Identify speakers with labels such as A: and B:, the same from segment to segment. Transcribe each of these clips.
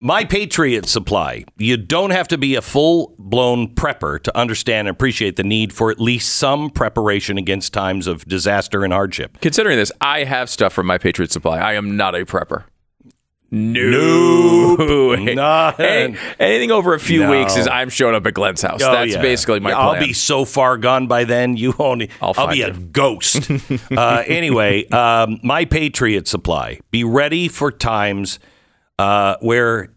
A: My Patriot Supply. You don't have to be a full blown prepper to understand and appreciate the need for at least some preparation against times of disaster and hardship.
B: Considering this, I have stuff from my Patriot Supply. I am not a prepper.
A: No,
B: Hey,
A: None.
B: hey, anything over a few
A: No.
B: weeks is I'm showing up at Glenn's house.
A: Oh,
B: That's
A: yeah.
B: basically my
A: I'll
B: plan.
A: be so far gone by then. You only.
B: I'll
A: I'll, be
B: you.
A: a ghost. uh, anyway, um, my Patriot Supply. Be ready for times uh, where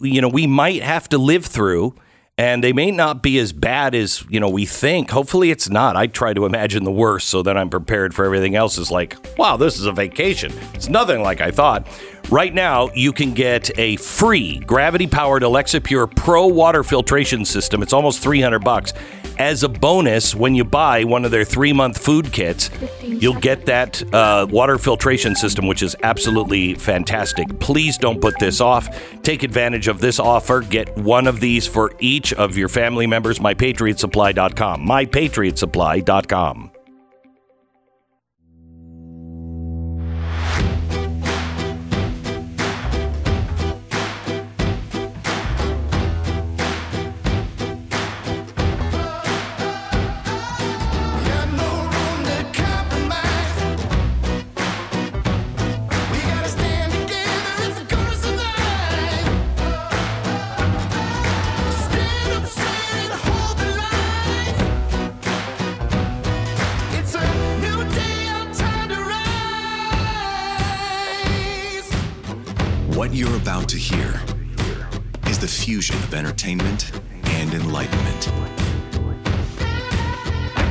A: you know we might have to live through, and they may not be as bad as you know we think. Hopefully, it's not. I try to imagine the worst so that I'm prepared for everything else. Is like, wow, this is a vacation. It's nothing like I thought. Right now, you can get a free gravity-powered Alexa Pure Pro water filtration system. It's almost 300 bucks. As a bonus, when you buy one of their three-month food kits, you'll get that uh, water filtration system, which is absolutely fantastic. Please don't put this off. Take advantage of this offer. Get one of these for each of your family members. MyPatriotSupply.com. MyPatriotSupply.com.
C: fusion of entertainment and enlightenment.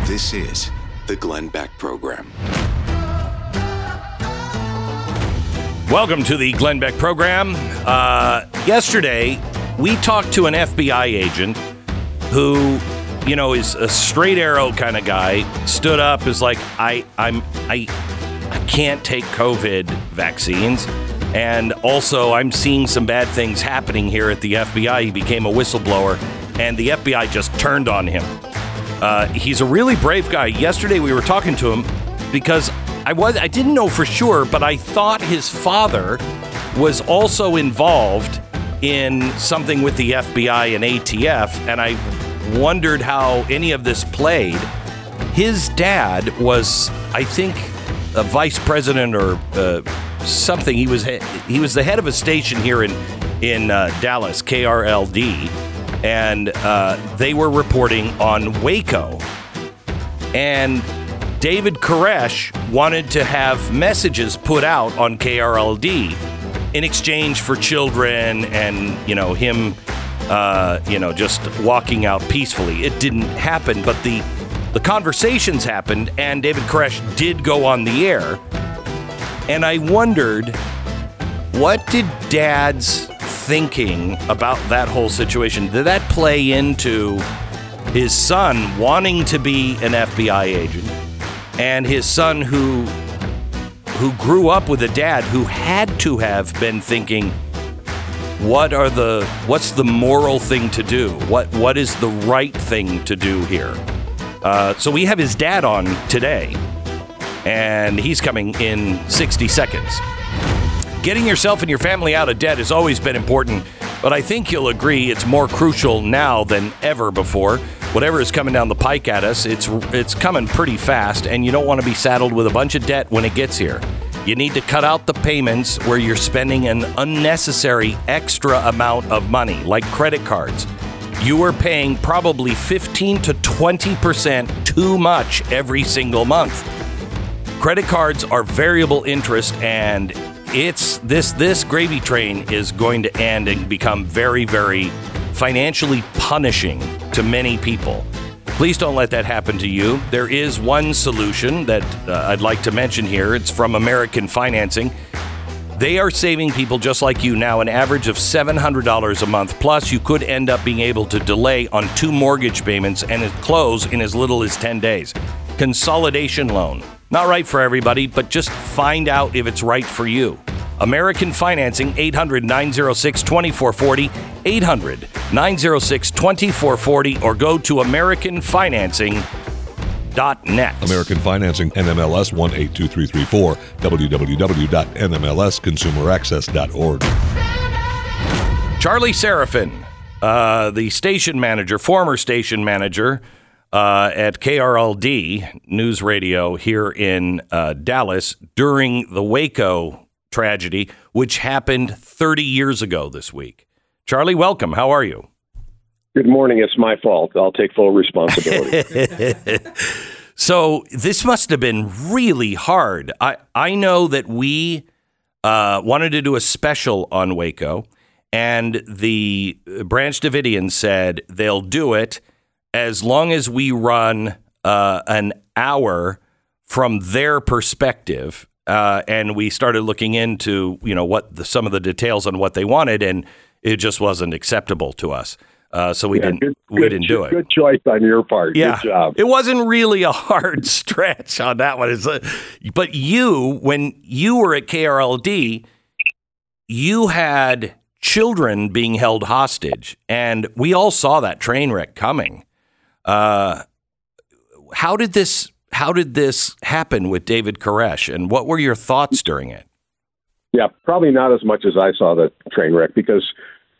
C: This is the Glenn Beck Program.
A: Welcome to the Glenn Beck program. Uh, yesterday, we talked to an FBI agent who, you know, is a straight arrow kind of guy. Stood up, is like, I, I'm, I, I can't take COVID vaccines, and also I'm seeing some bad things happening here at the FBI. He became a whistleblower, and the FBI just turned on him. Uh, he's a really brave guy. Yesterday we were talking to him because I was I didn't know for sure, but I thought his father was also involved in something with the FBI and ATF, and I wondered how any of this played. His dad was, I think, a vice president or uh, something. He was he, was the head of a station here in in uh, Dallas, KRLD, and uh, they were reporting on Waco. And David Koresh wanted to have messages put out on KRLD in exchange for children and you know him, uh, you know, just walking out peacefully. It didn't happen, but the the conversations happened, and David Koresh did go on the air. And I wondered, what did Dad's thinking about that whole situation? Did that play into his son wanting to be an FBI agent, and his son who who grew up with a dad who had to have been thinking, what are the what's the moral thing to do? What what is the right thing to do here? Uh, so we have his dad on today, and he's coming in 60 seconds. Getting yourself and your family out of debt has always been important, but I think you'll agree it's more crucial now than ever before. Whatever is coming down the pike at us, it's it's coming pretty fast, and you don't want to be saddled with a bunch of debt when it gets here. You need to cut out the payments where you're spending an unnecessary extra amount of money, like credit cards. You are paying probably 15 to 20% too much every single month. Credit cards are variable interest and it's this this gravy train is going to end and become very very financially punishing to many people. Please don't let that happen to you. There is one solution that uh, I'd like to mention here. It's from American Financing. They are saving people just like you now an average of $700 a month. Plus, you could end up being able to delay on two mortgage payments and close in as little as 10 days. Consolidation loan. Not right for everybody, but just find out if it's right for you. American Financing, 800 906 2440, 800 906 2440, or go to AmericanFinancing.net.
D: American Financing, NMLS 182334, www.nmlsconsumeraccess.org.
A: Charlie Seraphin, uh, the station manager, former station manager uh, at KRLD News Radio here in uh, Dallas during the Waco tragedy, which happened 30 years ago this week. Charlie, welcome. How are you?
E: Good morning. It's my fault. I'll take full responsibility.
A: so this must have been really hard. I I know that we uh, wanted to do a special on Waco, and the Branch Davidians said they'll do it as long as we run uh, an hour from their perspective. Uh, and we started looking into you know what the, some of the details on what they wanted, and it just wasn't acceptable to us. Uh, so we yeah, didn't good, we didn't do it.
E: Good choice on your part.
A: Yeah,
E: good job.
A: It wasn't really a hard stretch on that one. It's a, but you, when you were at KRLD, you had children being held hostage, and we all saw that train wreck coming. Uh, how did this How did this happen with David Koresh, and what were your thoughts during it?
E: Yeah, probably not as much as I saw the train wreck because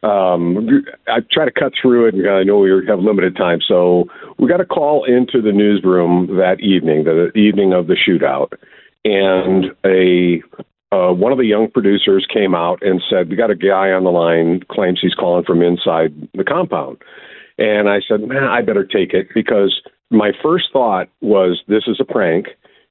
E: um, I try to cut through it, and I know we have limited time. So we got a call into the newsroom that evening, the evening of the shootout, and a uh, one of the young producers came out and said, "We got a guy on the line claims he's calling from inside the compound." And I said, "Man, I better take it because my first thought was this is a prank."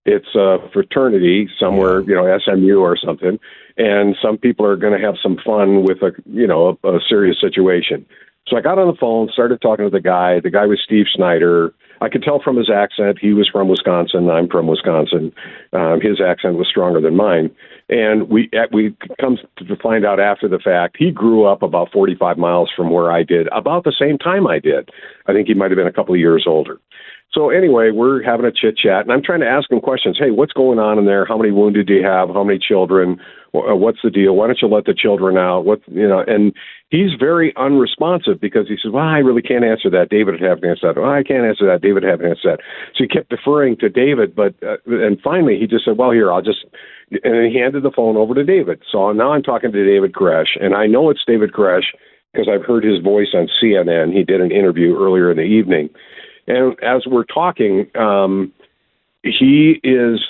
E: It's a fraternity somewhere, you know, SMU or something, and some people are going to have some fun with a, you know, a, a serious situation. So I got on the phone, started talking to the guy. The guy was Steve Schneider. I could tell from his accent he was from Wisconsin. I'm from Wisconsin. Um, his accent was stronger than mine, and we we come to find out after the fact he grew up about 45 miles from where I did, about the same time I did. I think he might have been a couple of years older. So anyway, we're having a chit chat, and I'm trying to ask him questions. Hey, what's going on in there? How many wounded do you have? How many children? Uh, what's the deal? Why don't you let the children out? What you know? And he's very unresponsive because he says, "Well, I really can't answer that. David would have to answer that. Well, I can't answer that. David would have answer that." So he kept deferring to David, but uh, and finally he just said, "Well, here, I'll just." And he handed the phone over to David. So now I'm talking to David Koresh, and I know it's David Koresh because I've heard his voice on CNN. He did an interview earlier in the evening and as we're talking, um, he is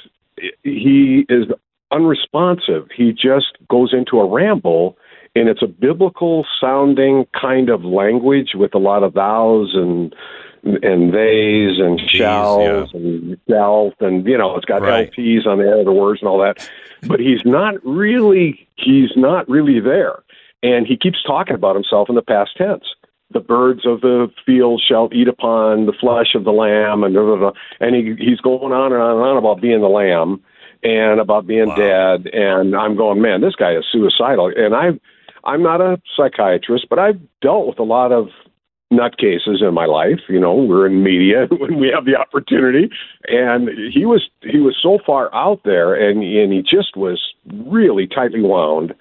E: he is unresponsive. He just goes into a ramble, and it's a biblical sounding kind of language with a lot of thous and and theys and shalls yeah. and self and you know it's got right. LTs on the end of the words and all that. But he's not really he's not really there, and he keeps talking about himself in the past tense the birds of the field shall eat upon the flesh of the lamb, and blah, blah, blah. and he, he's going on and on and on about being the lamb and about being wow. dead. And I'm going, man, this guy is suicidal. And I, I'm not a psychiatrist, but I've dealt with a lot of nutcases in my life. You know, we're in media when we have the opportunity, and he was he was so far out there, and and he just was really tightly wound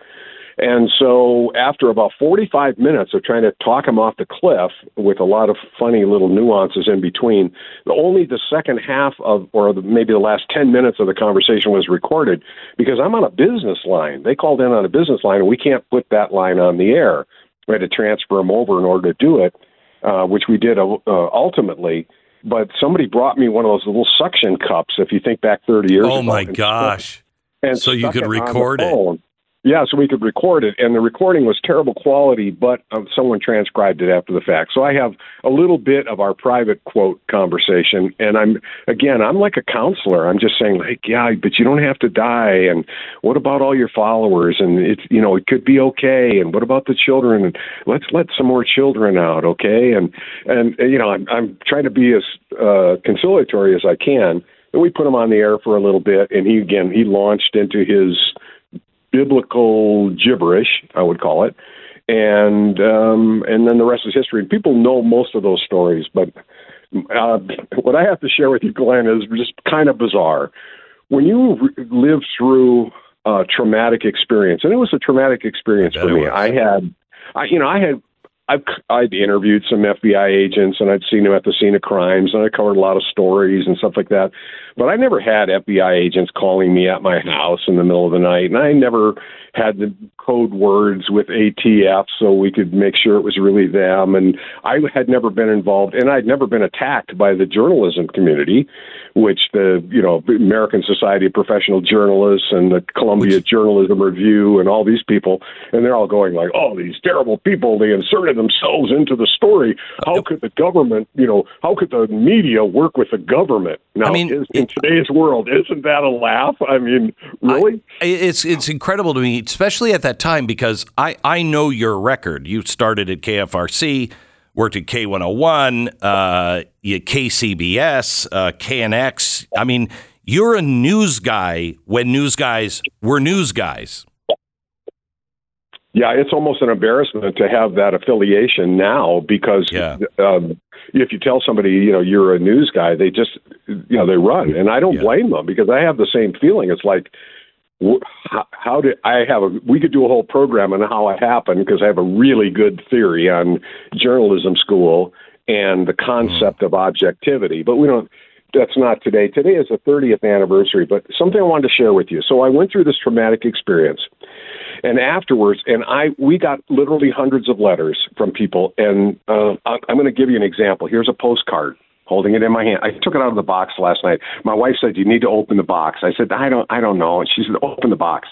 E: and so, after about 45 minutes of trying to talk him off the cliff with a lot of funny little nuances in between, only the second half of, or the, maybe the last 10 minutes of the conversation was recorded because I'm on a business line. They called in on a business line, and we can't put that line on the air. We had to transfer them over in order to do it, uh, which we did uh, ultimately. But somebody brought me one of those little suction cups. If you think back 30 years.
A: Oh my gosh! And so you could record it.
E: Yeah, so we could record it, and the recording was terrible quality, but uh, someone transcribed it after the fact. So I have a little bit of our private quote conversation, and I'm again, I'm like a counselor. I'm just saying, like, yeah, but you don't have to die, and what about all your followers? And it's you know, it could be okay. And what about the children? And let's let some more children out, okay? And and you know, I'm I'm trying to be as uh, conciliatory as I can. And we put him on the air for a little bit, and he again he launched into his biblical gibberish, I would call it, and um, and then the rest is history. And people know most of those stories, but uh, what I have to share with you, Glenn, is just kind of bizarre. When you re- live through a traumatic experience, and it was a traumatic experience for me. I had, I you know, I had I've I'd interviewed some FBI agents and I'd seen them at the scene of crimes and I covered a lot of stories and stuff like that. But I never had FBI agents calling me at my house in the middle of the night, and I never had the code words with ATF so we could make sure it was really them. And I had never been involved, and I'd never been attacked by the journalism community, which the you know American Society of Professional Journalists and the Columbia Journalism Review and all these people, and they're all going like, "Oh, these terrible people! They inserted themselves into the story. How could the government, you know, how could the media work with the government?" Now,
A: I mean,
E: is, in today's world, isn't that a laugh? I mean, really?
A: I, it's it's incredible to me, especially at that time, because I, I know your record. You started at KFRC, worked at K101, uh, KCBS, uh, KNX. I mean, you're a news guy when news guys were news guys.
E: Yeah, it's almost an embarrassment to have that affiliation now because
A: Yeah.
E: um, if you tell somebody, you know, you're a news guy, they just, you know, they run. And I don't
A: Yeah.
E: blame them because I have the same feeling. It's like, how, how did I have a, we could do a whole program on how it happened because I have a really good theory on journalism school and the concept of objectivity, but we don't, that's not today. Today is the 30th anniversary, but something I wanted to share with you. So I went through this traumatic experience and afterwards and i we got literally hundreds of letters from people and uh, i'm going to give you an example here's a postcard holding it in my hand. I took it out of the box last night. My wife said you need to open the box. I said i don't i don't know. And she said open the box.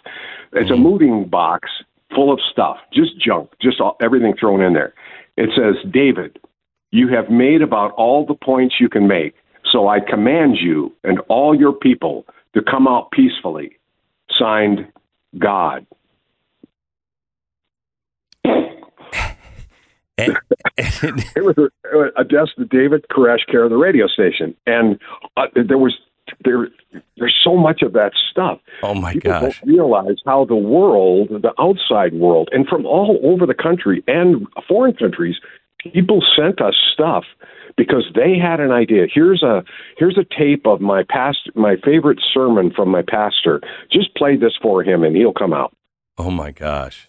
E: It's a mm-hmm. moving box full of stuff just junk just all, everything thrown in there. It says david you have made about all the points you can make. So i command you and all your people to come out peacefully. Signed god
A: And,
E: it was a, a desk that David Koresh care of the radio station, and uh, there was there there's so much of that stuff.
A: oh my
E: People
A: gosh.
E: don't realize how the world, the outside world, and from all over the country and foreign countries, people sent us stuff because they had an idea. Here's a here's a tape of my past my favorite sermon from my pastor. Just play this for him, and he'll come out.
A: Oh my gosh.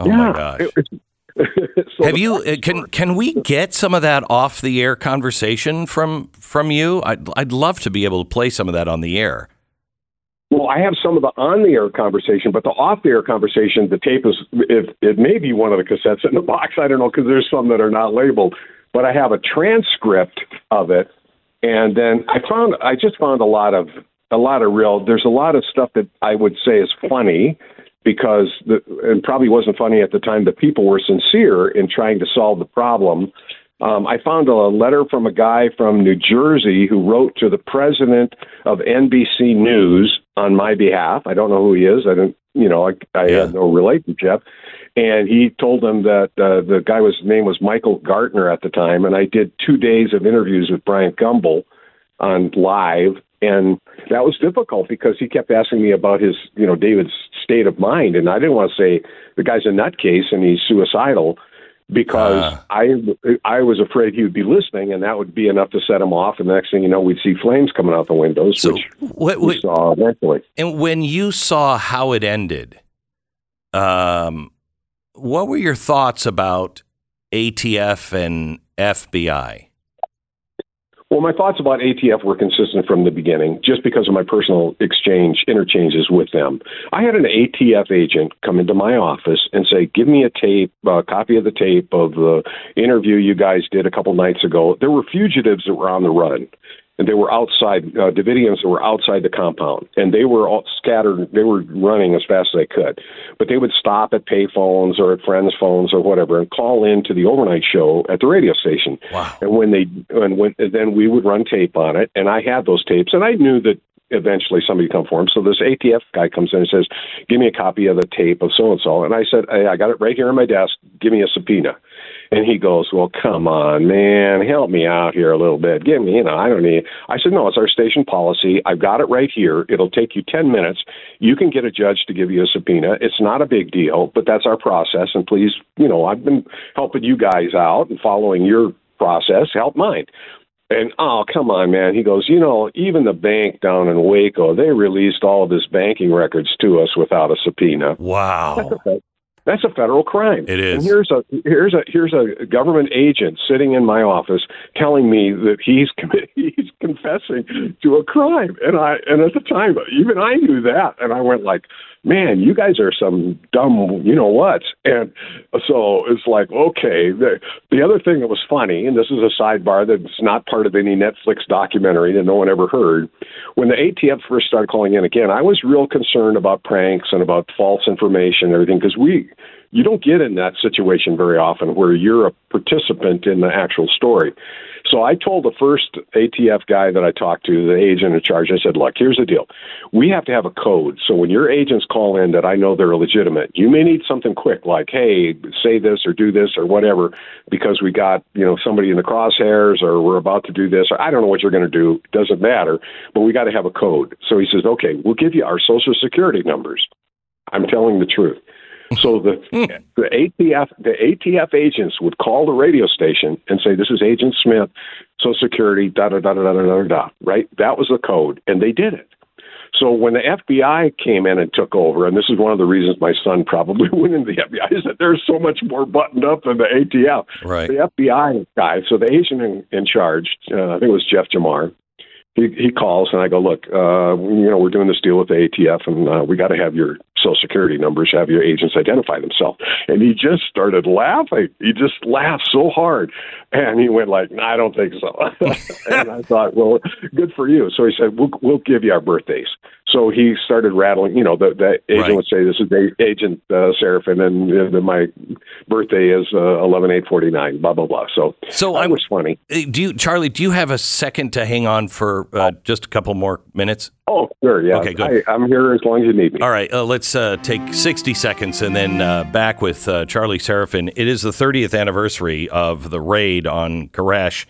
A: Oh my gosh.
E: It- it's- so
A: Have you uh, can can we get some of that off the air conversation from from you? I'd I'd love to be able to play some of that on the air.
E: Well, I have some of the on the air conversation, but the off the air conversation, the tape is it, it may be one of the cassettes in the box. I don't know because there's some that are not labeled, but I have a transcript of it, and then I found I just found a lot of a lot of real. There's a lot of stuff that I would say is funny because the, and probably wasn't funny at the time. The people were sincere in trying to solve the problem. Um, I found a letter from a guy from New Jersey who wrote to the president of NBC News on my behalf. I don't know who he is. I don't, you know, I, I
A: Yeah.
E: had no relationship. And he told them that uh, the guy was name was Michael Gartner at the time, and I did two days of interviews with Bryant Gumbel on live, and that was difficult because he kept asking me about his, you know, David's state of mind, and I didn't want to say the guy's a nutcase and he's suicidal because
A: Ah.
E: I I was afraid he would be listening, and that would be enough to set him off. And the next thing you know, we'd see flames coming out the windows,
A: So
E: which
A: what,
E: we saw eventually.
A: and when you saw how it ended, um, what were your thoughts about ATF and FBI?
E: Well, my thoughts about ATF were consistent from the beginning, just because of my personal exchange interchanges with them. I had an ATF agent come into my office and say, "Give me a tape, a copy of the tape of the interview you guys did a couple nights ago." There were fugitives that were on the run, and they were outside uh, Davidians that were outside the compound, and they were all scattered. They were running as fast as they could, but they would stop at payphones or at friends' phones or whatever and call in to the overnight show at the radio station.
A: Wow.
E: And when they and when then we would run tape on it, and I had those tapes, and I knew that eventually somebody would come for him. So this ATF guy comes in and says, "Give me a copy of the tape of so and so," and I said, hey, "I got it right here on my desk. Give me a subpoena." And he goes, "Well, come on, man, help me out here a little bit. Give me, you know, I don't need." I said, "No, it's our station policy. I've got it right here. It'll take you ten minutes. You can get a judge to give you a subpoena. It's not a big deal, but that's our process. And please, you know, I've been helping you guys out and following your process. Help mine." And oh, come on, man. He goes, you know, even the bank down in Waco, they released all of his banking records to us without a subpoena.
A: Wow.
E: That's a federal crime.
A: It is.
E: And here's a here's a here's a government agent sitting in my office telling me that he's he's confessing to a crime. And I and at the time even I knew that and I went like, man, you guys are some dumb, you know what? And so it's like, okay. The, the other thing that was funny, and this is a sidebar that's not part of any Netflix documentary that no one ever heard. When the ATF first started calling in again, I was real concerned about pranks and about false information and everything because we you don't get in that situation very often where you're a participant in the actual story. So I told the first ATF guy that I talked to, the agent in charge, I said, look, here's the deal. We have to have a code. So when your agents call in that I know they're legitimate, you may need something quick like, hey, say this or do this or whatever, because we got, you know, somebody in the crosshairs or we're about to do this or I don't know what you're going to do. Doesn't matter, but we got to have a code. So he says, okay, we'll give you our social security numbers. I'm telling the truth. So the the ATF the ATF agents would call the radio station and say, "This is Agent Smith, Social Security, da da da da da da da." Right? That was the code, and they did it. So when the FBI came in and took over, and this is one of the reasons my son probably went into the FBI, is that there's so much more buttoned up than the ATF.
A: Right.
E: The FBI guy, so the agent in, in charge, uh, I think it was Jeff Jamar, he, he calls and I go, look, uh, you know, we're doing this deal with the ATF and uh, we got to have your social security numbers, have your agents identify themselves. And he just started laughing. He just laughed so hard. And he went like, I don't think so. and I thought, well, good for you. So he said, we'll, we'll give you our birthdays. So he started rattling, you know, the, the agent
A: Right.
E: would say, this is a- Agent uh, Seraphin and uh, then my birthday is uh, 11 8 49, blah, blah, blah. So,
A: So
E: that
A: I'm-
E: was funny.
A: Uh, Do you, Charlie? Do you have a second to hang on for uh, just a couple more minutes?
E: Oh, sure. Yeah.
A: Okay, good.
E: I, I'm here as long as you need me.
A: All right, uh, let's uh, take 60 seconds and then uh, back with uh, Charlie Seraphin. It is the 30th anniversary of the raid on Koresh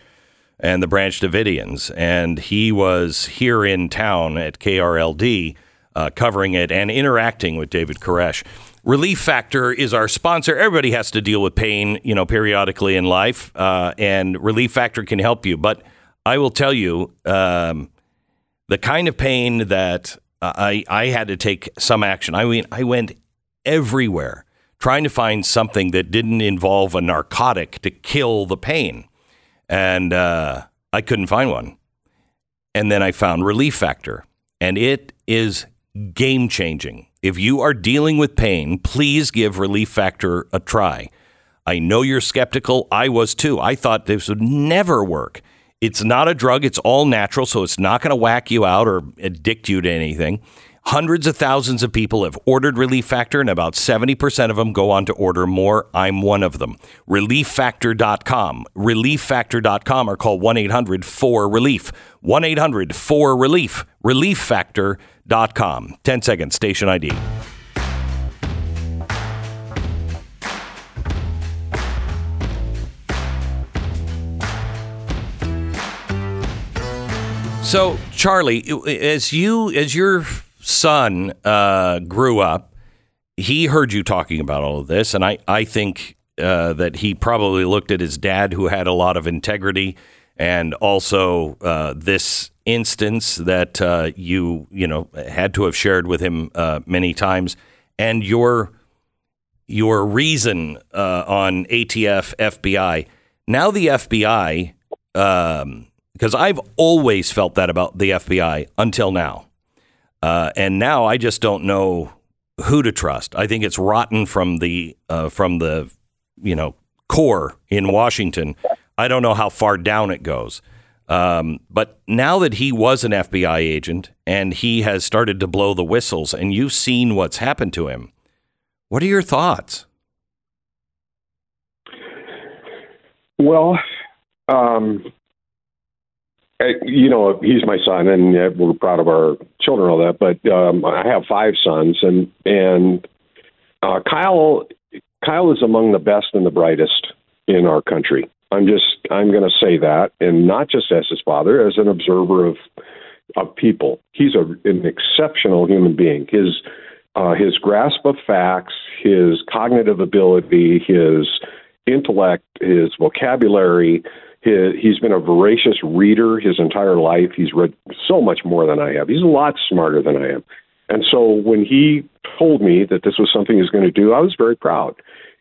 A: and the Branch Davidians, and he was here in town at KRLD uh, covering it and interacting with David Koresh. Relief Factor is our sponsor. Everybody has to deal with pain, you know, periodically in life, uh, and Relief Factor can help you. But I will tell you, um, the kind of pain that I I had to take some action. I mean, I went everywhere trying to find something that didn't involve a narcotic to kill the pain, and uh, I couldn't find one. And then I found Relief Factor, and it is game changing. If you are dealing with pain, please give Relief Factor a try. I know you're skeptical. I was too. I thought this would never work. It's not a drug, it's all natural, so it's not going to whack you out or addict you to anything. Hundreds of thousands of people have ordered Relief Factor, and about 70% of them go on to order more. I'm one of them. ReliefFactor.com. ReliefFactor.com or call 1 800 4 Relief. 1 800 4 Relief. ReliefFactor.com. 10 seconds, station ID. So, Charlie, as you as your son uh, grew up, he heard you talking about all of this, and I I think uh, that he probably looked at his dad, who had a lot of integrity, and also uh, this instance that uh, you you know had to have shared with him uh, many times, and your your reason uh, on ATF FBI. Now the FBI, because I've always felt that about the FBI until now, uh, and now I just don't know who to trust. I think it's rotten from the uh, from the you know core in Washington. I don't know how far down it goes. Um, but now that he was an FBI agent and he has started to blow the whistles, and you've seen what's happened to him, what are your thoughts?
E: Well, um, you know, he's my son, and uh, we're proud of our children, all that. But um, I have five sons, and and uh, Kyle, Kyle is among the best and the brightest in our country. I'm just, I'm going to say that, and not just as his father, as an observer of of people. He's a, an exceptional human being. His uh, his grasp of facts, his cognitive ability, his intellect, his vocabulary. He's been a voracious reader his entire life. He's read so much more than I have. He's a lot smarter than I am. And so when he told me that this was something he was going to do, I was very proud.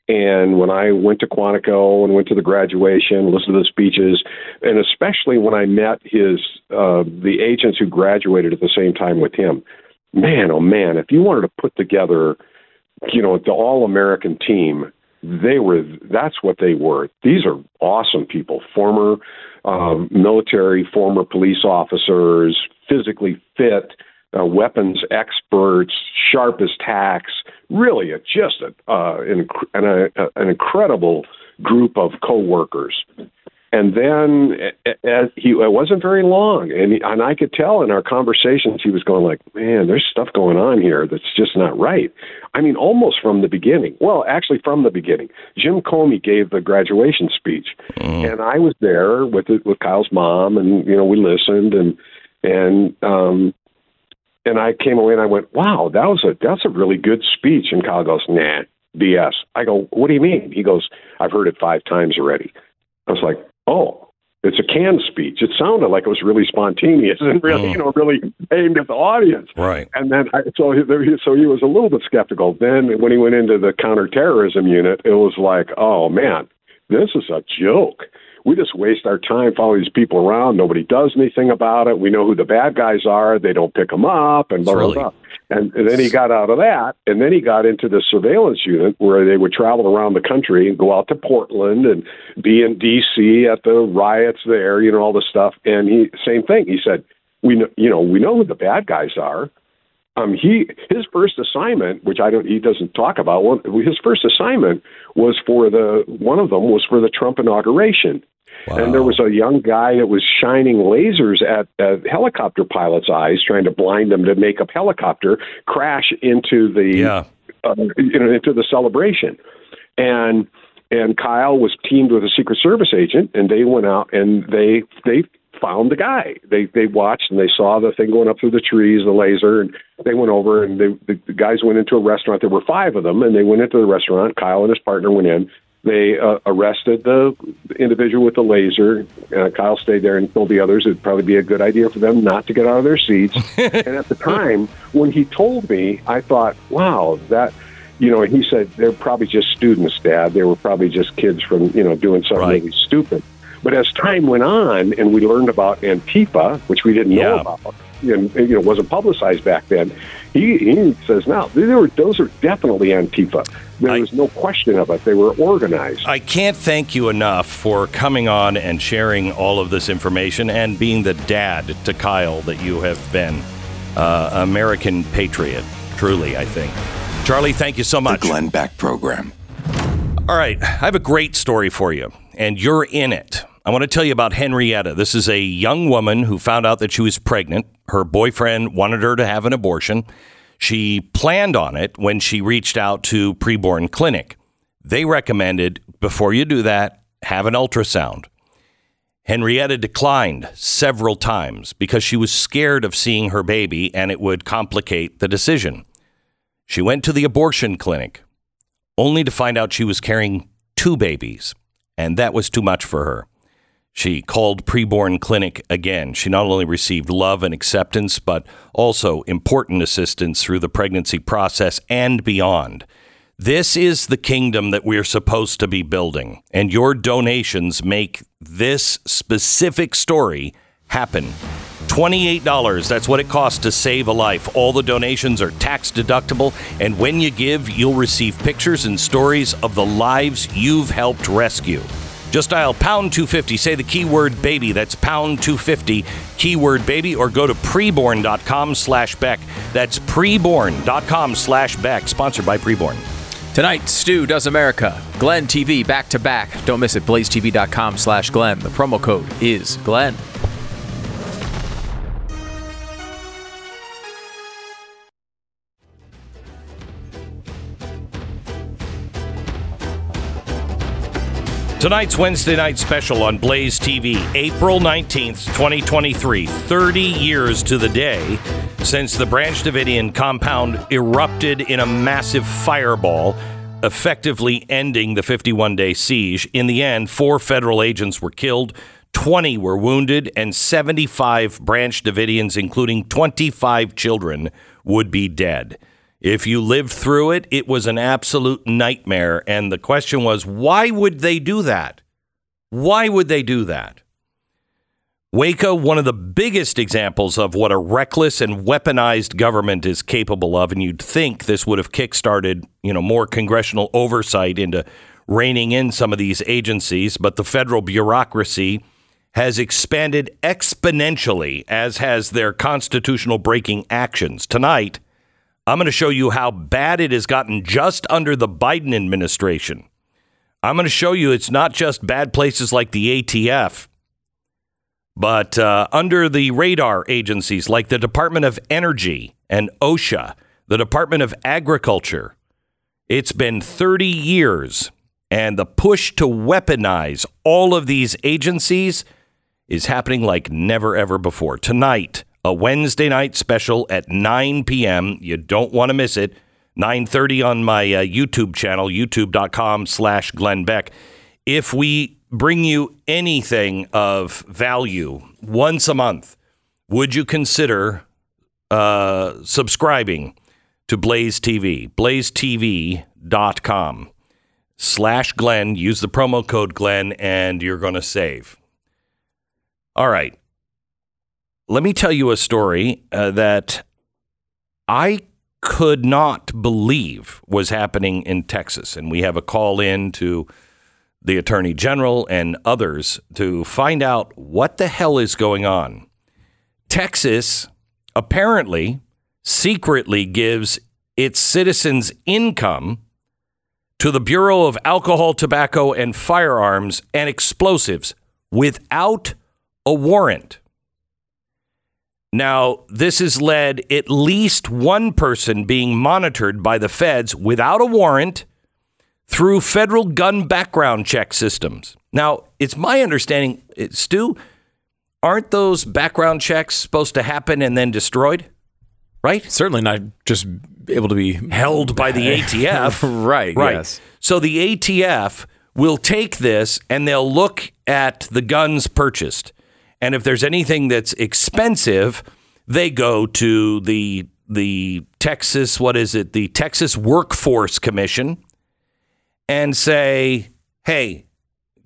E: And when I went to Quantico and went to the graduation, listened to the speeches, and especially when I met his uh, the agents who graduated at the same time with him, man, oh man, if you wanted to put together, you know, the all American team, they were that's what they were. These are awesome people, former um, military, former police officers, physically fit, uh, weapons experts, sharp as tacks. Really, a, just a, uh, an, an, a, an incredible group of coworkers. And then as he it wasn't very long, and he, and I could tell in our conversations he was going like, "Man, there's stuff going on here that's just not right." I mean, almost from the beginning. Well, actually, from the beginning, Jim Comey gave the graduation speech, mm. and I was there with it, with Kyle's mom, and you know we listened, and and um, and I came away and I went, "Wow, that was a that's a really good speech." And Kyle goes, "Nah, BS." I go, "What do you mean?" He goes, "I've heard it five times already." I was like, "Oh, it's a canned speech." It sounded like it was really spontaneous and really, mm. you know, really aimed at the audience.
A: Right.
E: And then I, so he, so he was a little bit skeptical. Then when he went into the counterterrorism unit, it was like, "Oh man, this is a joke." We just waste our time following these people around. Nobody does anything about it. We know who the bad guys are. They don't pick them up, and blah, blah, blah. And, and then he got out of that, and then he got into the surveillance unit where they would travel around the country and go out to Portland and be in D.C. at the riots there, you know, all the stuff. And he same thing. He said, "We know, you know, we know who the bad guys are." Um, he his first assignment, which I don't, he doesn't talk about. One, his first assignment was for the one of them was for the Trump inauguration, Wow. And there was a young guy that was shining lasers at a helicopter pilot's eyes, trying to blind them to make a helicopter crash into the
A: yeah.
E: uh, you know into the celebration. And and Kyle was teamed with a Secret Service agent, and they went out and they they found the guy. They they watched and they saw the thing going up through the trees, the laser, and they went over and they, the, the guys went into a restaurant. There were five of them, and they went into the restaurant. Kyle and his partner went in, they uh, arrested the individual with the laser. Uh, Kyle stayed there and told the others it'd probably be a good idea for them not to get out of their seats. and at the time, when he told me, I thought, wow, that, you know, and he said they're probably just students, Dad. They were probably just kids from, you know, doing something right. really stupid. But as time went on and we learned about Antifa, which we didn't
A: yeah.
E: know about, and you know wasn't publicized back then. He, he says now were, those are definitely Antifa. There I, was no question of it. They were organized.
A: I can't thank you enough for coming on and sharing all of this information and being the dad to Kyle that you have been. Uh, American patriot, truly, I think. Charlie, thank you so much.
C: The Glenn Beck Program.
A: All right, I have a great story for you, and you're in it. I want to tell you about Henrietta. This is a young woman who found out that she was pregnant. Her boyfriend wanted her to have an abortion. She planned on it when she reached out to preborn clinic. They recommended before you do that, have an ultrasound. Henrietta declined several times because she was scared of seeing her baby and it would complicate the decision. She went to the abortion clinic only to find out she was carrying two babies, and that was too much for her. She called preborn clinic again. She not only received love and acceptance, but also important assistance through the pregnancy process and beyond. This is the kingdom that we're supposed to be building, and your donations make this specific story happen. $28, that's what it costs to save a life. All the donations are tax deductible, and when you give, you'll receive pictures and stories of the lives you've helped rescue. Just dial pound 250, say the keyword baby. That's pound 250, keyword baby, or go to preborn.com slash Beck. That's preborn.com slash Beck, sponsored by Preborn.
B: Tonight, Stu does America. Glenn TV back to back. Don't miss it. BlazeTV.com slash Glenn. The promo code is Glenn.
A: Tonight's Wednesday night special on Blaze TV, April 19th, 2023. 30 years to the day since the Branch Davidian compound erupted in a massive fireball, effectively ending the 51 day siege. In the end, four federal agents were killed, 20 were wounded, and 75 Branch Davidians, including 25 children, would be dead. If you lived through it, it was an absolute nightmare. And the question was, why would they do that? Why would they do that? Waco, one of the biggest examples of what a reckless and weaponized government is capable of, and you'd think this would have kickstarted, you know, more congressional oversight into reining in some of these agencies, but the federal bureaucracy has expanded exponentially, as has their constitutional breaking actions. Tonight, I'm going to show you how bad it has gotten just under the Biden administration. I'm going to show you it's not just bad places like the ATF but uh, under the radar agencies like the Department of Energy and OSHA, the Department of Agriculture, it's been 30 years. And the push to weaponize all of these agencies is happening like never ever before. Tonight, a Wednesday night special at 9 p.m. You don't want to miss it. 9.30 on my uh, YouTube channel, youtube.com slash Glenn Beck. If we bring you anything of value once a month, would you consider uh, subscribing to Blaze TV? BlazeTV.com slash Glenn. Use the promo code Glenn and you're going to save. All right. Let me tell you a story uh, that I could not believe was happening in Texas. And we have a call in to the Attorney General and others to find out what the hell is going on. Texas apparently secretly gives its citizens income to the Bureau of Alcohol, Tobacco, and Firearms and Explosives without a warrant. Now, this has led at least one person being monitored by the feds without a warrant through federal gun background check systems. Now, it's my understanding, eh, Stu, aren't those background checks supposed to happen and then destroyed? Right?
B: Certainly not just able to be
A: held by the ATF.
B: right,
A: right.
B: Yes.
A: So the ATF will take this and they'll look at the guns purchased. And if there's anything that's expensive, they go to the the Texas, what is it? The Texas Workforce Commission and say, "Hey,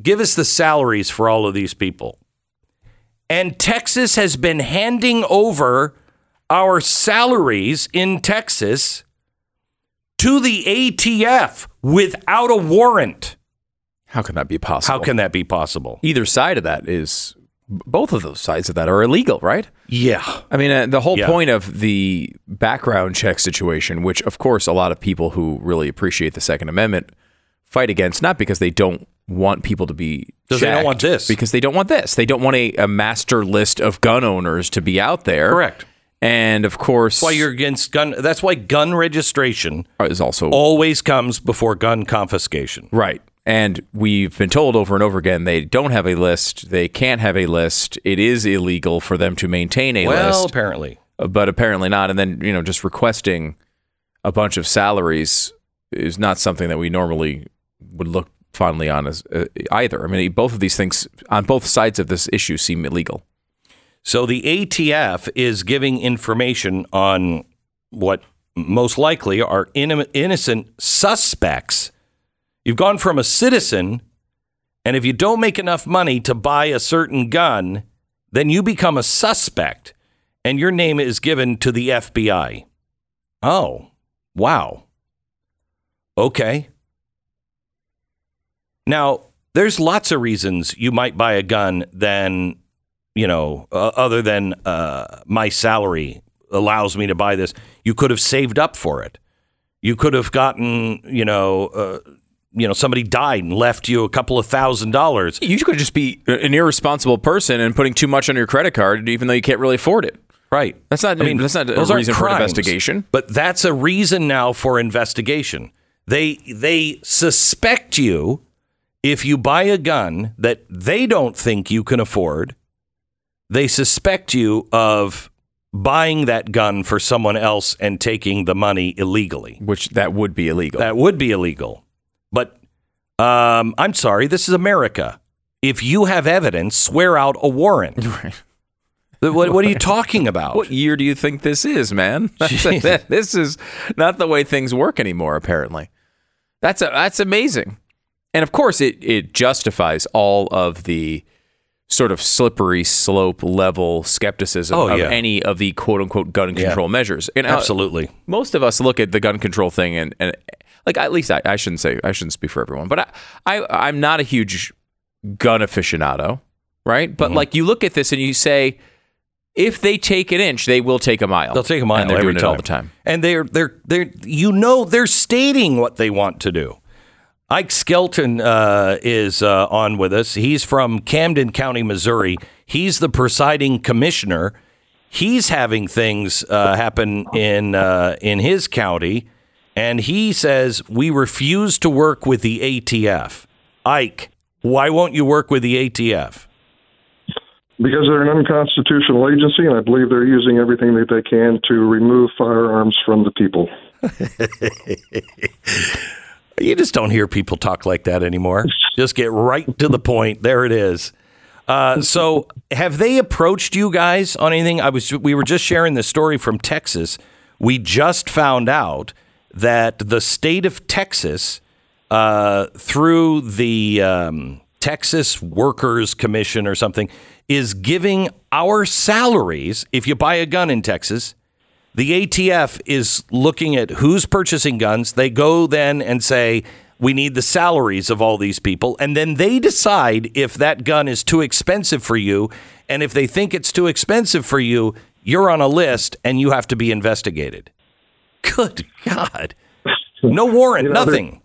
A: give us the salaries for all of these people." And Texas has been handing over our salaries in Texas to the ATF without a warrant.
B: How can that be possible?
A: How can that be possible?
B: Either side of that is both of those sides of that are illegal, right?
A: Yeah.
B: I mean, uh, the whole
A: Yeah.
B: point of the background check situation, which of course a lot of people who really appreciate the Second Amendment fight against, not because they don't want people to be
A: 'Cause they don't want this.
B: because they don't want this. They don't want a, a master list of gun owners to be out there.
A: Correct.
B: And of course,
A: That's why you're against gun. That's why gun registration
B: is also
A: always comes before gun confiscation.
B: Right. And we've been told over and over again they don't have a list. They can't have a list. It is illegal for them to maintain a
A: Well,
B: list, Well,
A: apparently.
B: but apparently not. And then, you know, just requesting a bunch of salaries is not something that we normally would look fondly on as uh, either. I mean, both of these things on both sides of this issue seem illegal.
A: So the ATF is giving information on what most likely are in- innocent suspects. You've gone from a citizen, and if you don't make enough money to buy a certain gun, then you become a suspect, and your name is given to the FBI. Oh, wow. Okay. Now, there's lots of reasons you might buy a gun than, you know, uh, other than uh, my salary allows me to buy this. You could have saved up for it. You could have gotten, you know, uh, you know, somebody died and left you a couple of thousand dollars.
B: You could just be an irresponsible person and putting too much on your credit card, even though you can't really afford it.
A: Right.
B: That's not. I mean, that's not a reason for an investigation.
A: But that's a reason now for investigation. They they suspect you if you buy a gun that they don't think you can afford. They suspect you of buying that gun for someone else and taking the money illegally.
B: Which that would be illegal.
A: That would be illegal. Um, I'm sorry, this is America. If you have evidence, swear out a warrant.
B: Right.
A: What, what are you talking about?
B: What year do you think this is, man? this is not the way things work anymore. Apparently, that's a, that's amazing, and of course, it it justifies all of the sort of slippery slope level skepticism
A: Oh,
B: of
A: yeah.
B: any of the quote unquote gun control measures. And uh,
A: Absolutely.
B: most of us look at the gun control thing and, and like at least I, I shouldn't say I shouldn't speak for everyone, but I, I I'm not a huge gun aficionado, right?
A: Mm-hmm.
B: But like you look at this and you say, if they take an inch, they will take a mile.
A: They'll take a mile
B: and they're doing it all the time.
A: And they're they're they're you know they're stating what they want to do. Ike Skelton uh, is uh, on with us. He's from Camden County, Missouri. He's the presiding commissioner. He's having things uh, happen in uh, in his county, and he says we refuse to work with the ATF. Ike, why won't you work with the ATF?
F: Because they're an unconstitutional agency, and I believe they're using everything that they can to remove firearms from the people.
A: You just don't hear people talk like that anymore. Just get right to the point. There it is. Uh, so, have they approached you guys on anything? I was. We were just sharing the story from Texas. We just found out that the state of Texas, uh, through the um, Texas Workers Commission or something, is giving our salaries. If you buy a gun in Texas, the ATF is looking at who's purchasing guns. They go then and say, we need the salaries of all these people. And then they decide if that gun is too expensive for you. And if they think it's too expensive for you, you're on a list and you have to be investigated. Good God. No warrant,
F: You know,
A: nothing.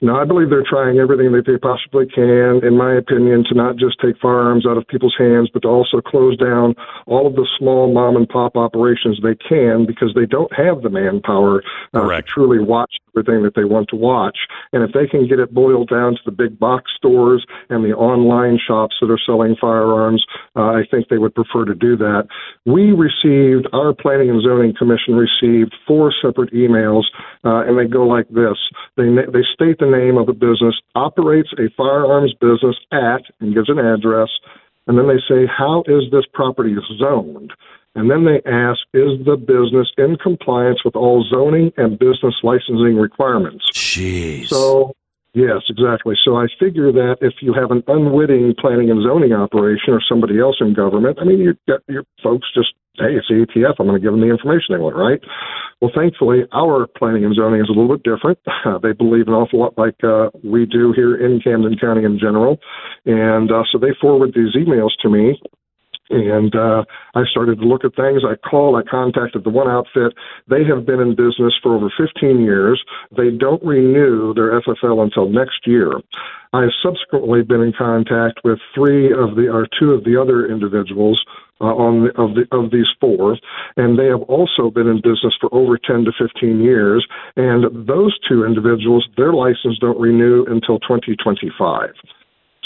F: No, I believe they're trying everything that they possibly can, in my opinion, to not just take firearms out of people's hands, but to also close down all of the small mom and pop operations they can because they don't have the manpower uh, to truly watch everything that they want to watch. And if they can get it boiled down to the big box stores and the online shops that are selling firearms, uh, I think they would prefer to do that. We received, our Planning and Zoning Commission received four separate emails, uh, and they go like this. They, they state the name of the business, operates a firearms business at, and gives an address, and then they say, how is this property zoned? And then they ask, is the business in compliance with all zoning and business licensing requirements?
A: Jeez.
F: So, yes, exactly. So I figure that if you have an unwitting planning and zoning operation or somebody else in government, I mean, you get your folks just, hey, it's the ATF. I'm going to give them the information they want, right? Well, thankfully, our planning and zoning is a little bit different. they believe an awful lot like uh, we do here in Camden County in general. And uh, so they forward these emails to me. And uh, I started to look at things. I called, I contacted the one outfit. They have been in business for over 15 years. They don't renew their FFL until next year. I have subsequently been in contact with three of the, or two of the other individuals uh, on the, of the of these four, and they have also been in business for over 10 to 15 years. And those two individuals, their license don't renew until 2025.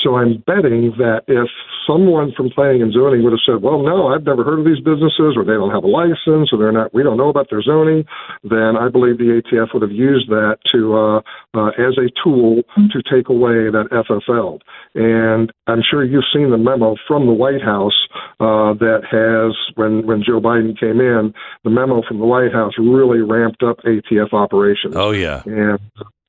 F: So I'm betting that if someone from planning and zoning would have said, "Well, no, I've never heard of these businesses, or they don't have a license, or they're not, we don't know about their zoning," then I believe the ATF would have used that to uh, uh, as a tool to take away that FFL. And I'm sure you've seen the memo from the White House uh, that has, when when Joe Biden came in, the memo from the White House really ramped up ATF operations.
A: oh, yeah.
F: And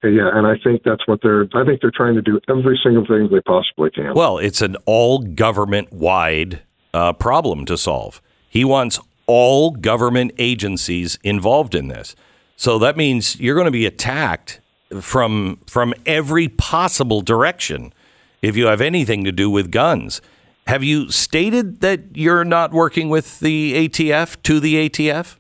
F: yeah, and I think that's what they're. I think they're trying to do every single thing they possibly can.
A: Well, it's an all government wide uh, problem to solve. He wants all government agencies involved in this. So that means you're going to be attacked from from every possible direction if you have anything to do with guns. Have you stated that you're not working with the ATF to the ATF?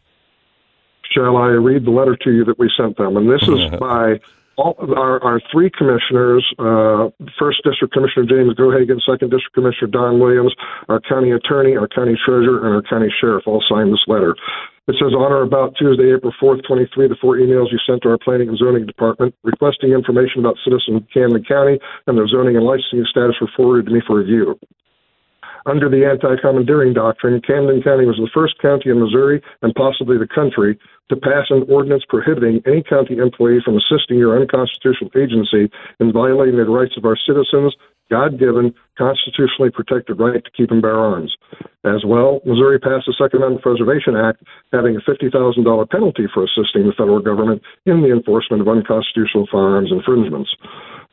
F: Shall I read the letter to you that we sent them? And this is by all our, our three commissioners, uh, First District Commissioner James Gohagan, Second District Commissioner Don Williams, our county attorney, our county treasurer, and our county sheriff all signed this letter. It says on or about Tuesday, April 4th, 23, the four emails you sent to our planning and zoning department requesting information about citizens of Camden County and their zoning and licensing status were forwarded to me for review. Under the anti-commandeering doctrine, Camden County was the first county in Missouri and possibly the country to pass an ordinance prohibiting any county employee from assisting your unconstitutional agency in violating the rights of our citizens, God given, constitutionally protected right to keep and bear arms. As well, Missouri passed the Second Amendment Preservation Act, having a $50,000 penalty for assisting the federal government in the enforcement of unconstitutional firearms infringements.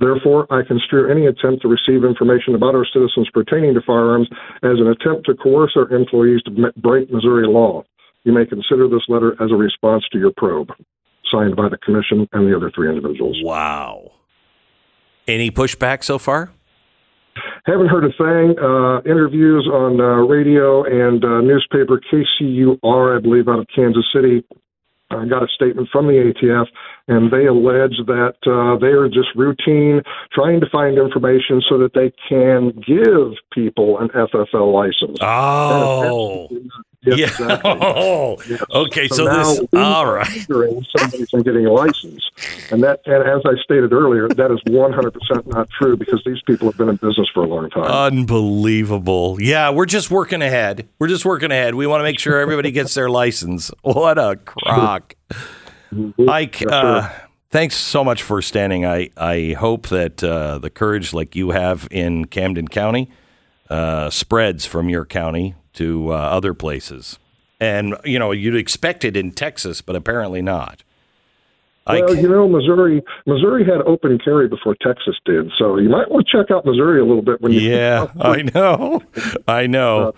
F: Therefore, I construe any attempt to receive information about our citizens pertaining to firearms as an attempt to coerce our employees to break Missouri law. You may consider this letter as a response to your probe. Signed by the Commission and the other three individuals.
A: Wow. Any pushback so far?
F: Haven't heard a thing. Uh, interviews on uh, radio and uh, newspaper KCUR, I believe, out of Kansas City, I got a statement from the ATF, and they allege that uh, they are just routine trying to find information so that they can give people an FFL license.
A: Oh.
F: Yes,
A: yeah.
F: exactly.
A: Oh,
F: Yes.
A: okay. So,
F: now
A: this, all right.
F: hindering somebody from getting a license, and that, and as I stated earlier, that is 100% not true because these people have been in business for a long time.
A: Unbelievable. Yeah, we're just working ahead. We're just working ahead. We want to make sure everybody gets their license. What a crock. Ike, uh, thanks so much for standing. I, I hope that uh, the courage like you have in Camden County uh, spreads from your county to uh, other places. And, you know, you'd expect it in Texas, but apparently not.
F: Well, you know, Missouri, Missouri had open carry before Texas did, so you might want to check out Missouri a little bit when you.
A: yeah, I know. I know.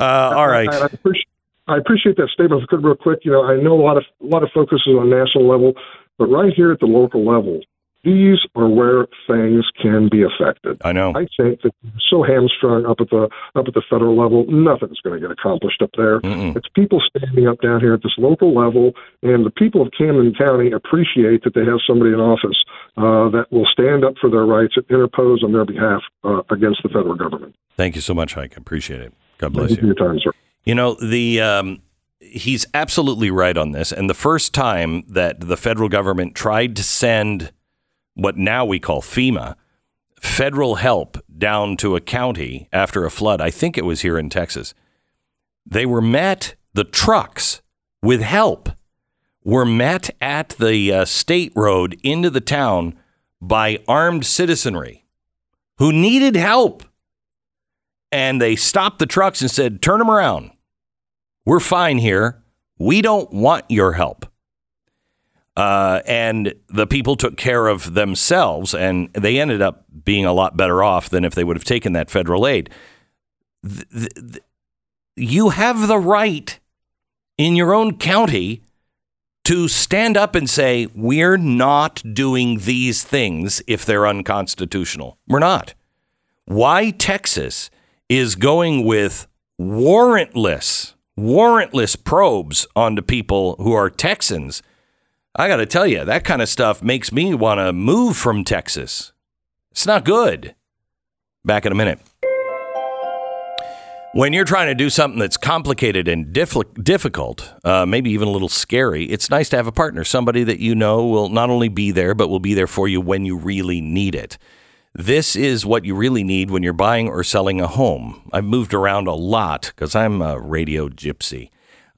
A: Uh, all right.
F: I, I appreciate, I appreciate that statement. If I could, real quick, you know, I know a lot of a lot of focus is on national level, but right here at the local level, these are where things can be affected.
A: I know.
F: I think that so hamstrung up at the up at the federal level, nothing's going to get accomplished up there.
A: Mm-mm.
F: It's people standing up down here at this local level, and the people of Camden County appreciate that they have somebody in office uh, that will stand up for their rights and interpose on their behalf uh, against the federal government.
A: Thank you so much, Ike. I appreciate it. God
F: Thank
A: bless
F: you for
A: you.
F: your time, sir.
A: You know, the um, he's absolutely right on this. And the first time that the federal government tried to send what now we call FEMA federal help down to a county after a flood, I think it was here in Texas, they were met, the trucks with help were met at the uh, state road into the town by armed citizenry who needed help. And they stopped the trucks and said, Turn them around. We're fine here. We don't want your help. Uh, and the people took care of themselves, and they ended up being a lot better off than if they would have taken that federal aid. You have the right in your own county to stand up and say, We're not doing these things if they're unconstitutional. We're not. Why Texas is going with warrantless, warrantless probes onto people who are Texans. I got to tell you, that kind of stuff makes me want to move from Texas. It's not good. Back in a minute. When you're trying to do something that's complicated and diff- difficult, uh, maybe even a little scary, it's nice to have a partner, somebody that you know will not only be there, but will be there for you when you really need it. This is what you really need when you're buying or selling a home. I've moved around a lot because I'm a radio gypsy,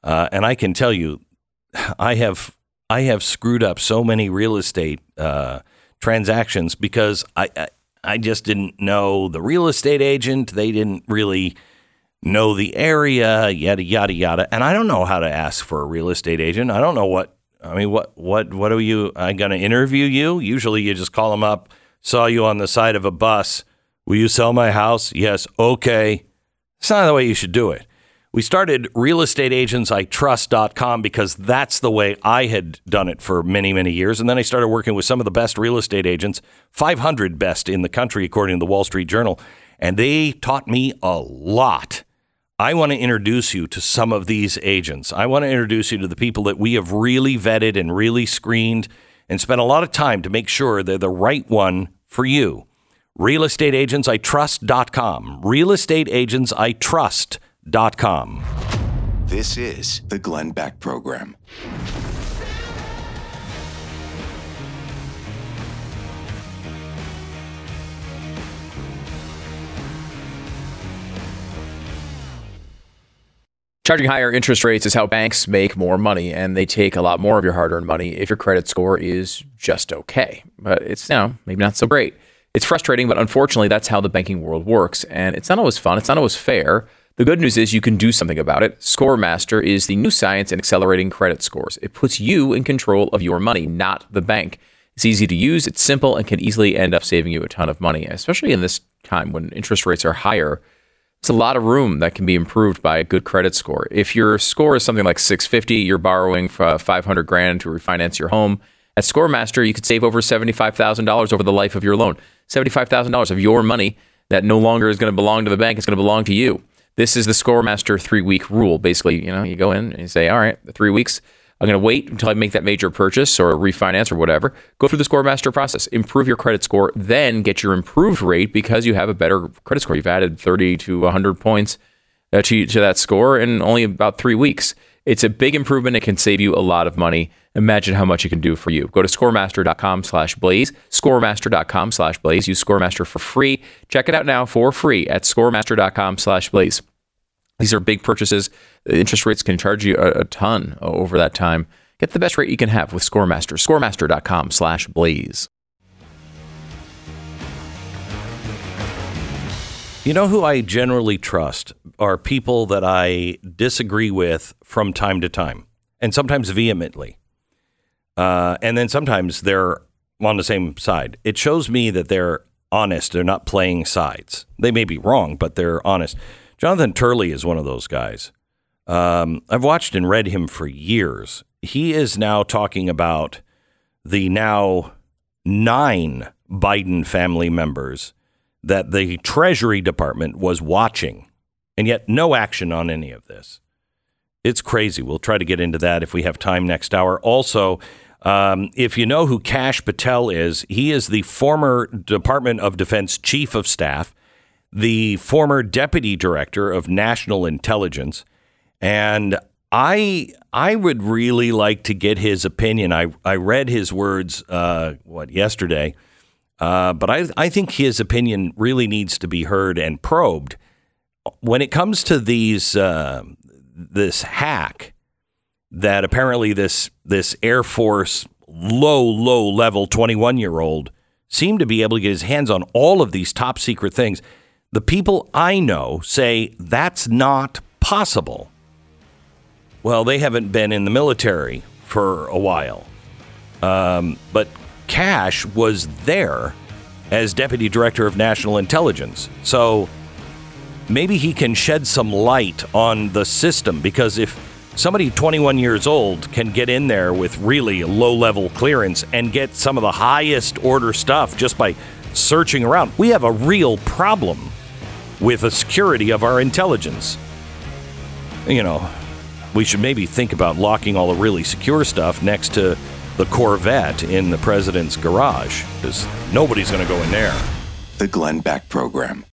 A: uh, and I can tell you, I have I have screwed up so many real estate uh, transactions because I, I I just didn't know the real estate agent. They didn't really know the area, yada yada yada. And I don't know how to ask for a real estate agent. I don't know what I mean. What what what are you? I'm going to interview you. Usually, you just call them up. Saw you on the side of a bus. Will you sell my house? Yes. Okay. It's not the way you should do it. We started realestateagentsitrust.com because that's the way I had done it for many, many years. And then I started working with some of the best real estate agents, 500 best in the country, according to the Wall Street Journal. And they taught me a lot. I want to introduce you to some of these agents. I want to introduce you to the people that we have really vetted and really screened and spent a lot of time to make sure they're the right one for you. RealestateAgentsITrust.com. RealestateAgentsITrust.com.
C: This is the Glenn Beck Program.
B: Charging higher interest rates is how banks make more money, and they take a lot more of your hard earned money if your credit score is just okay. But it's now maybe not so great. It's frustrating, but unfortunately, that's how the banking world works. And it's not always fun, it's not always fair. The good news is you can do something about it. ScoreMaster is the new science in accelerating credit scores. It puts you in control of your money, not the bank. It's easy to use, it's simple, and can easily end up saving you a ton of money, especially in this time when interest rates are higher. It's a lot of room that can be improved by a good credit score. If your score is something like 650, you're borrowing for uh, 500 grand to refinance your home. At ScoreMaster, you could save over $75,000 over the life of your loan. $75,000 of your money that no longer is going to belong to the bank, it's going to belong to you. This is the ScoreMaster three week rule. Basically, you know, you go in and you say, all right, the three weeks, I'm going to wait until I make that major purchase or refinance or whatever. Go through the ScoreMaster process, improve your credit score, then get your improved rate because you have a better credit score. You've added 30 to 100 points uh, to, to that score in only about three weeks. It's a big improvement. It can save you a lot of money. Imagine how much it can do for you. Go to scoremaster.com slash blaze, scoremaster.com slash blaze. Use Scoremaster for free. Check it out now for free at scoremaster.com slash blaze. These are big purchases. Interest rates can charge you a, a ton over that time. Get the best rate you can have with Scoremaster. Scoremaster.com slash blaze.
A: You know who I generally trust are people that I disagree with from time to time, and sometimes vehemently. Uh, and then sometimes they're on the same side. It shows me that they're honest. They're not playing sides. They may be wrong, but they're honest. Jonathan Turley is one of those guys. Um, I've watched and read him for years. He is now talking about the now nine Biden family members that the Treasury Department was watching, and yet no action on any of this. It's crazy. We'll try to get into that if we have time next hour. Also, um, if you know who Kash Patel is, he is the former Department of Defense Chief of Staff, the former Deputy Director of National Intelligence, and I I would really like to get his opinion. I I read his words uh, what yesterday, uh, but I I think his opinion really needs to be heard and probed when it comes to these uh, this hack that apparently this this Air Force low low level 21 year old seemed to be able to get his hands on all of these top secret things. The people I know say that's not possible. Well, they haven't been in the military for a while, um, but Kash was there as deputy director of national intelligence. So maybe he can shed some light on the system because if somebody 21 years old can get in there with really low level clearance and get some of the highest order stuff just by searching around, we have a real problem with the security of our intelligence. You know, we should maybe think about locking all the really secure stuff next to the Corvette in the president's garage because nobody's going to go in there.
C: The Glenn Beck Program.